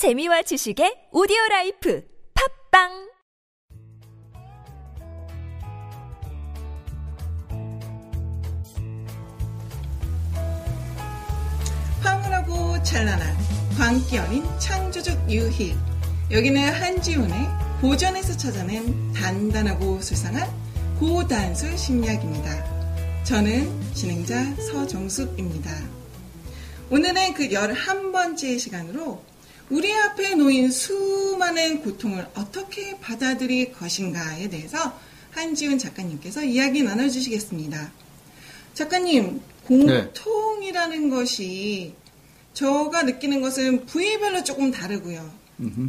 재미와 지식의 오디오 life 팟빵 황홀하고 찬란한 광기 어린 창조적 유희. 여기는 한지훈의 고전에서 찾아낸 단단하고 수상한 고단수 심리학입니다. 저는 진행자 서정숙입니다. 오늘은 그 11번째 시간으로 우리 앞에 놓인 수많은 고통을 어떻게 받아들일 것인가에 대해서 한지훈 작가님께서 이야기 나눠주시겠습니다. 작가님, 고통이라는 것이 저가 느끼는 것은 부위별로 조금 다르고요.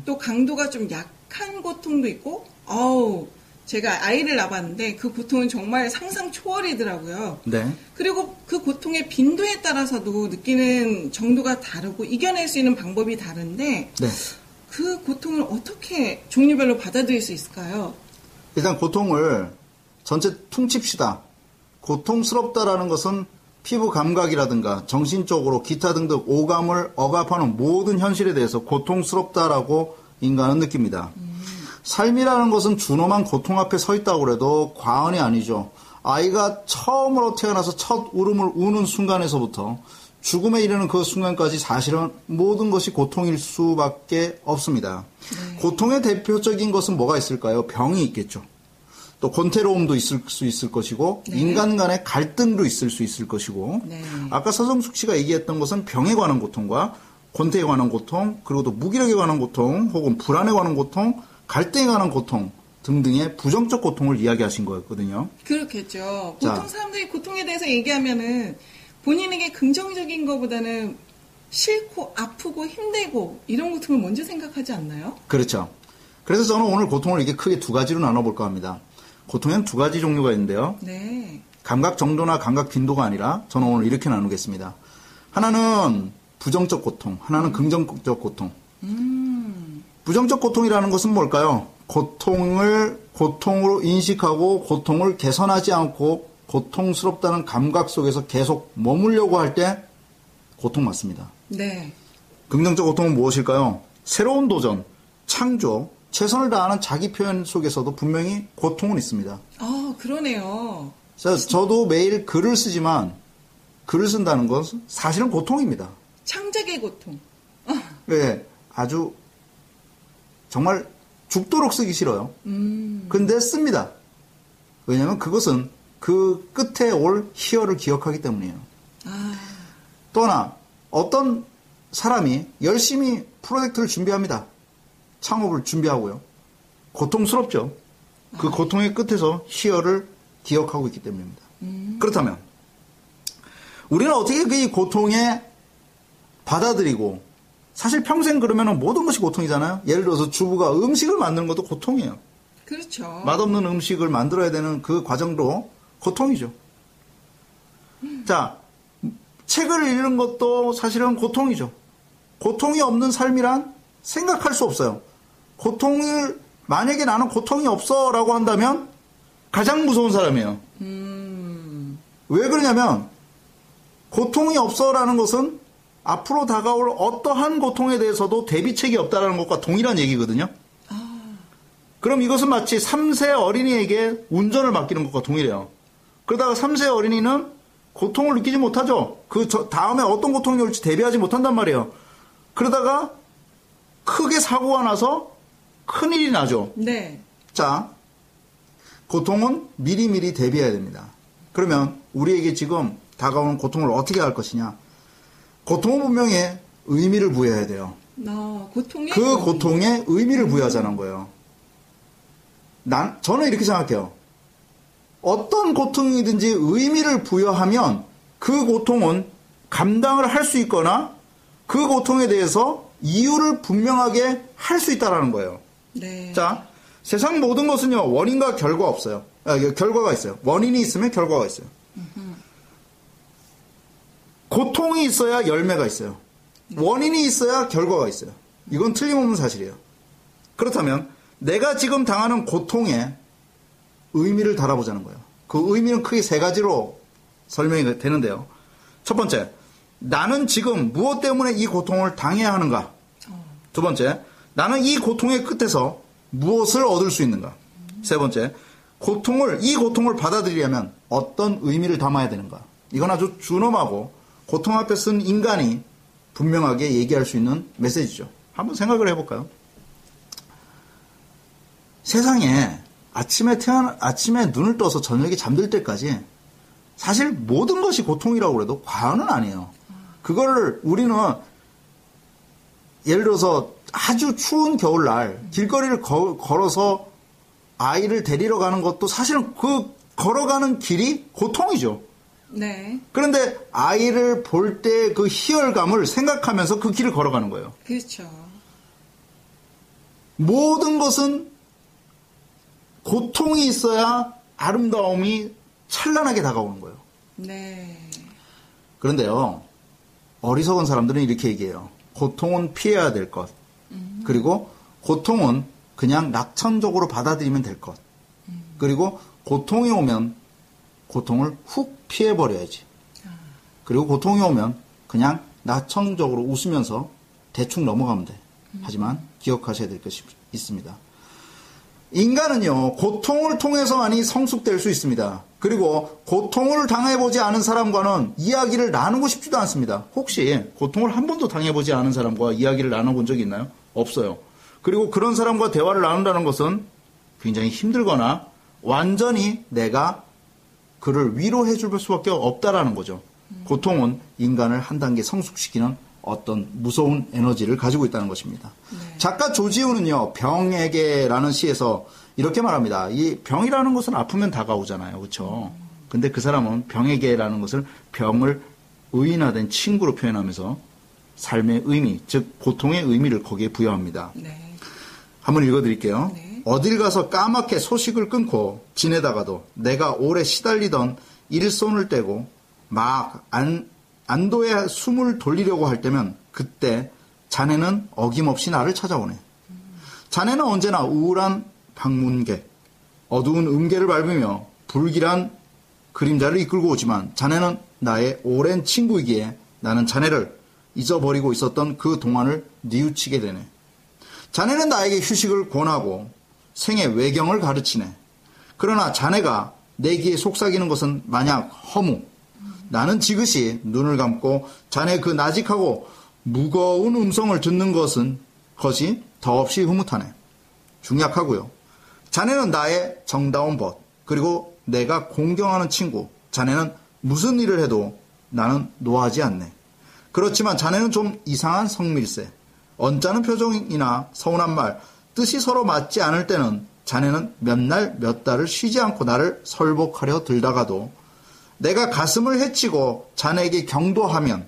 또 강도가 좀 약한 고통도 있고, 어우, 제가 아이를 낳았는데 그 고통은 정말 상상 초월이더라고요. 네. 그리고 그 고통의 빈도에 따라서도 느끼는 정도가 다르고 이겨낼 수 있는 방법이 다른데 네. 그 고통을 어떻게 종류별로 받아들일 수 있을까요? 일단 고통을 전체 퉁칩시다. 고통스럽다라는 것은 피부 감각이라든가 정신적으로 기타 등등 오감을 억압하는 모든 현실에 대해서 고통스럽다라고 인간은 느낍니다. 삶이라는 것은 준엄한 고통 앞에 서 있다고 해도 과언이 아니죠. 아이가 처음으로 태어나서 첫 울음을 우는 순간에서부터 죽음에 이르는 그 순간까지 사실은 모든 것이 고통일 수밖에 없습니다. 고통의 대표적인 것은 뭐가 있을까요? 병이 있겠죠. 또 권태로움도 있을 수 있을 것이고 네. 인간 간의 갈등도 있을 수 있을 것이고 네. 아까 서정숙 씨가 얘기했던 것은 병에 관한 고통과 권태에 관한 고통 그리고 또 무기력에 관한 고통 혹은 불안에 관한 고통 관한 고통 등등의 부정적 고통을 이야기하신 거였거든요. 그렇겠죠. 자. 보통 사람들이 고통에 대해서 얘기하면은 본인에게 긍정적인 것보다는 싫고 아프고 힘들고 이런 고통을 먼저 생각하지 않나요? 그렇죠. 그래서 저는 오늘 고통을 이렇게 크게 두 가지로 나눠볼까 합니다. 고통에는 두 가지 종류가 있는데요. 네. 감각 정도나 감각 빈도가 아니라 저는 오늘 이렇게 나누겠습니다. 하나는 부정적 고통, 하나는 긍정적 고통. 부정적 고통이라는 것은 뭘까요? 고통을 고통으로 인식하고 고통을 개선하지 않고 고통스럽다는 감각 속에서 계속 머물려고 할 때 고통 맞습니다. 네. 긍정적 고통은 무엇일까요? 새로운 도전, 창조, 최선을 다하는 자기 표현 속에서도 분명히 고통은 있습니다. 아, 그러네요. 자, 저도 매일 글을 쓰지만 글을 쓴다는 것은 사실은 고통입니다. 창작의 고통. 예, 아주 정말 죽도록 쓰기 싫어요. 근데 씁니다. 왜냐하면 그것은 그 끝에 올 희열을 기억하기 때문이에요. 아, 또 하나, 어떤 사람이 열심히 프로젝트를 준비합니다. 창업을 준비하고요. 고통스럽죠. 그 고통의 끝에서 희열을 기억하고 있기 때문입니다. 그렇다면, 우리는 어떻게 그이 고통에 받아들이고, 사실 평생 그러면 모든 것이 고통이잖아요. 예를 들어서 주부가 음식을 만드는 것도 고통이에요. 그렇죠. 맛없는 음식을 만들어야 되는 그 과정도 고통이죠. 자, 책을 읽는 것도 사실은 고통이죠. 고통이 없는 삶이란 생각할 수 없어요. 고통을, 만약에 나는 고통이 없어 라고 한다면 가장 무서운 사람이에요. 왜 그러냐면, 고통이 없어 라는 것은 앞으로 다가올 어떠한 고통에 대해서도 대비책이 없다라는 것과 동일한 얘기거든요. 그럼 이것은 마치 3세 어린이에게 운전을 맡기는 것과 동일해요. 그러다가 3세 어린이는 고통을 느끼지 못하죠. 그 저- 다음에 어떤 고통이 올지 대비하지 못한단 말이에요. 그러다가 크게 사고가 나서 큰일이 나죠. 네. 자, 고통은 미리미리 대비해야 됩니다. 그러면 우리에게 지금 다가오는 고통을 어떻게 할 것이냐? 고통은 분명히 의미를 부여해야 돼요. 나 고통의 그 의미. 고통에 의미를 부여하자는 거예요. 난, 저는 이렇게 생각해요. 어떤 고통이든지 의미를 부여하면 그 고통은 감당을 할 수 있거나 그 고통에 대해서 이유를 분명하게 할 수 있다라는 거예요. 네. 자, 세상 모든 것은요, 원인과 결과 없어요. 아, 결과가 있어요. 원인이 있으면 결과가 있어요. 고통이 있어야 열매가 있어요. 원인이 있어야 결과가 있어요. 이건 틀림없는 사실이에요. 그렇다면 내가 지금 당하는 고통에 의미를 달아보자는 거예요. 그 의미는 크게 세 가지로 설명이 되는데요. 첫 번째, 나는 지금 무엇 때문에 이 고통을 당해야 하는가? 두 번째, 나는 이 고통의 끝에서 무엇을 얻을 수 있는가? 세 번째, 고통을, 이 고통을 받아들이려면 어떤 의미를 담아야 되는가? 이건 아주 준엄하고 고통 앞에 쓴 인간이 분명하게 얘기할 수 있는 메시지죠. 한번 생각을 해볼까요? 세상에 아침에 태어나, 아침에 눈을 떠서 저녁에 잠들 때까지 사실 모든 것이 고통이라고 해도 과언은 아니에요. 그거를 우리는 예를 들어서 아주 추운 겨울날 길거리를 거, 걸어서 아이를 데리러 가는 것도 사실은 그 걸어가는 길이 고통이죠. 네. 그런데 아이를 볼 때 그 희열감을 생각하면서 그 길을 걸어가는 거예요. 그렇죠. 모든 것은 고통이 있어야 아름다움이 찬란하게 다가오는 거예요. 네. 그런데요, 어리석은 사람들은 이렇게 얘기해요. 고통은 피해야 될 것. 그리고 고통은 그냥 낙천적으로 받아들이면 될 것. 그리고 고통이 오면 고통을 훅 피해버려야지. 그리고 고통이 오면 그냥 낙천적으로 웃으면서 대충 넘어가면 돼. 하지만 기억하셔야 될 것이 있습니다. 인간은요, 고통을 통해서만이 성숙될 수 있습니다. 그리고 고통을 당해보지 않은 사람과는 이야기를 나누고 싶지도 않습니다. 혹시 고통을 한 번도 당해보지 않은 사람과 이야기를 나눠본 적이 있나요? 없어요. 그리고 그런 사람과 대화를 나눈다는 것은 굉장히 힘들거나 완전히 내가 그를 위로해 줄 수밖에 없다라는 거죠. 고통은 인간을 한 단계 성숙시키는 어떤 무서운 에너지를 가지고 있다는 것입니다. 작가 조지우는요, 병에게라는 시에서 이렇게 말합니다. 이 병이라는 것은 아프면 다가오잖아요. 그렇죠? 근데 그 사람은 병에게라는 것을 병을 의인화된 친구로 표현하면서 삶의 의미, 즉 고통의 의미를 거기에 부여합니다. 네. 한번 읽어 드릴게요. 네. 어딜 가서 까맣게 소식을 끊고 지내다가도 내가 오래 시달리던 일 손을 떼고 막 안, 안도의 숨을 돌리려고 할 때면 그때 자네는 어김없이 나를 찾아오네. 자네는 언제나 우울한 방문객, 어두운 음계를 밟으며 불길한 그림자를 이끌고 오지만 자네는 나의 오랜 친구이기에 나는 자네를 잊어버리고 있었던 그 동안을 뉘우치게 되네. 자네는 나에게 휴식을 권하고 생의 외경을 가르치네. 그러나 자네가 내 귀에 속삭이는 것은 만약 허무. 나는 지그시 눈을 감고 자네 그 나직하고 무거운 음성을 듣는 것은 것이 더없이 흐뭇하네. 중약하고요. 자네는 나의 정다운 벗, 그리고 내가 공경하는 친구. 자네는 무슨 일을 해도 나는 노하지 않네. 그렇지만 자네는 좀 이상한 성밀세. 언짢은 표정이나 서운한 말, 뜻이 서로 맞지 않을 때는 자네는 몇 날 몇 달을 쉬지 않고 나를 설복하려 들다가도 내가 가슴을 헤치고 자네에게 경도하면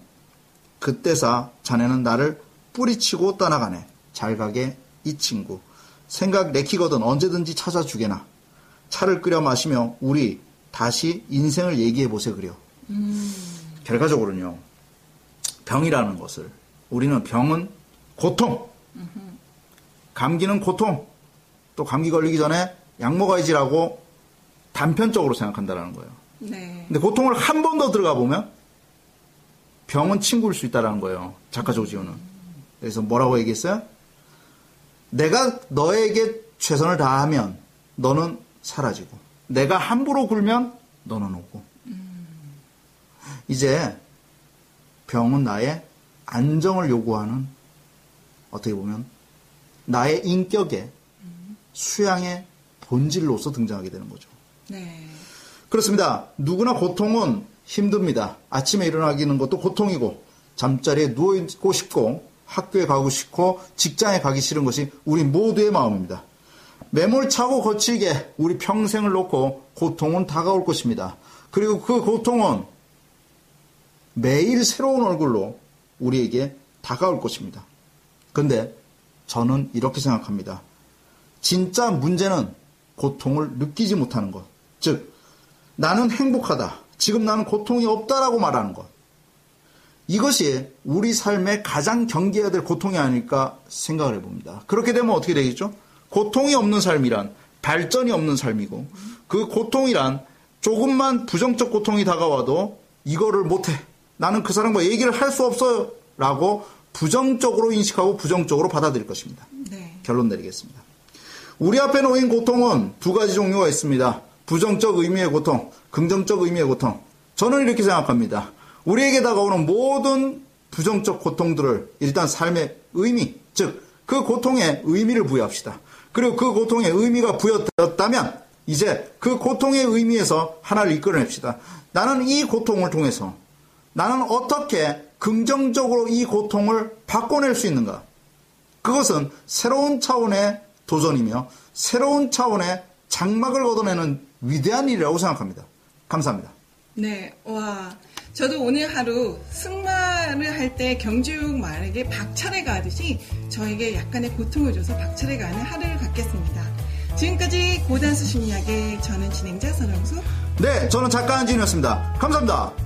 그때사 자네는 나를 뿌리치고 떠나가네. 잘 가게 이 친구. 생각 내키거든 언제든지 찾아주게나. 차를 끓여 마시며 우리 다시 인생을 얘기해 보세 그려. 결과적으로는요. 병이라는 것을 우리는 병은 고통, 감기는 고통, 또 감기 걸리기 전에 약 먹어야지라고 단편적으로 생각한다는 거예요. 네. 근데 고통을 한 번 더 들어가 보면 병은 친구일 수 있다는 거예요. 작가 조지호는. 그래서 뭐라고 얘기했어요? 내가 너에게 최선을 다하면 너는 사라지고 내가 함부로 굴면 너는 오고 이제 병은 나의 안정을 요구하는 어떻게 보면 나의 인격의 수양의 본질로서 등장하게 되는 거죠. 네. 그렇습니다. 누구나 고통은 힘듭니다. 아침에 일어나기는 것도 고통이고 잠자리에 누워 있고 싶고 학교에 가고 싶고 직장에 가기 싫은 것이 우리 모두의 마음입니다. 매몰차고 거칠게 우리 평생을 놓고 고통은 다가올 것입니다. 그리고 그 고통은 매일 새로운 얼굴로 우리에게 다가올 것입니다. 근데 저는 이렇게 생각합니다. 진짜 문제는 고통을 느끼지 못하는 것. 즉, 나는 행복하다. 지금 나는 고통이 없다라고 말하는 것. 이것이 우리 삶의 가장 경계해야 될 고통이 아닐까 생각을 해봅니다. 그렇게 되면 어떻게 되겠죠? 고통이 없는 삶이란 발전이 없는 삶이고 그 고통이란 조금만 부정적 고통이 다가와도 이거를 못해. 나는 그 사람과 얘기를 할 수 없어요. 라고 부정적으로 인식하고 부정적으로 받아들일 것입니다. 네. 결론 내리겠습니다. 우리 앞에 놓인 고통은 두 가지 종류가 있습니다. 부정적 의미의 고통, 긍정적 의미의 고통. 저는 이렇게 생각합니다. 우리에게 다가오는 모든 부정적 고통들을 일단 삶의 의미, 즉, 그 고통에 의미를 부여합시다. 그리고 그 고통에 의미가 부여되었다면, 이제 그 고통의 의미에서 하나를 이끌어냅시다. 나는 이 고통을 통해서 나는 어떻게 긍정적으로 이 고통을 바꿔낼 수 있는가? 그것은 새로운 차원의 도전이며 새로운 차원의 장막을 걷어내는 위대한 일이라고 생각합니다. 감사합니다. 네, 와. 저도 오늘 하루 승마를 할 때 경주육 말에게 박차를 가듯이 저에게 약간의 고통을 줘서 박차를 가는 하루를 갖겠습니다. 지금까지 고단수 심리학의 저는 진행자 선영수. 네, 저는 작가 한진이었습니다. 감사합니다.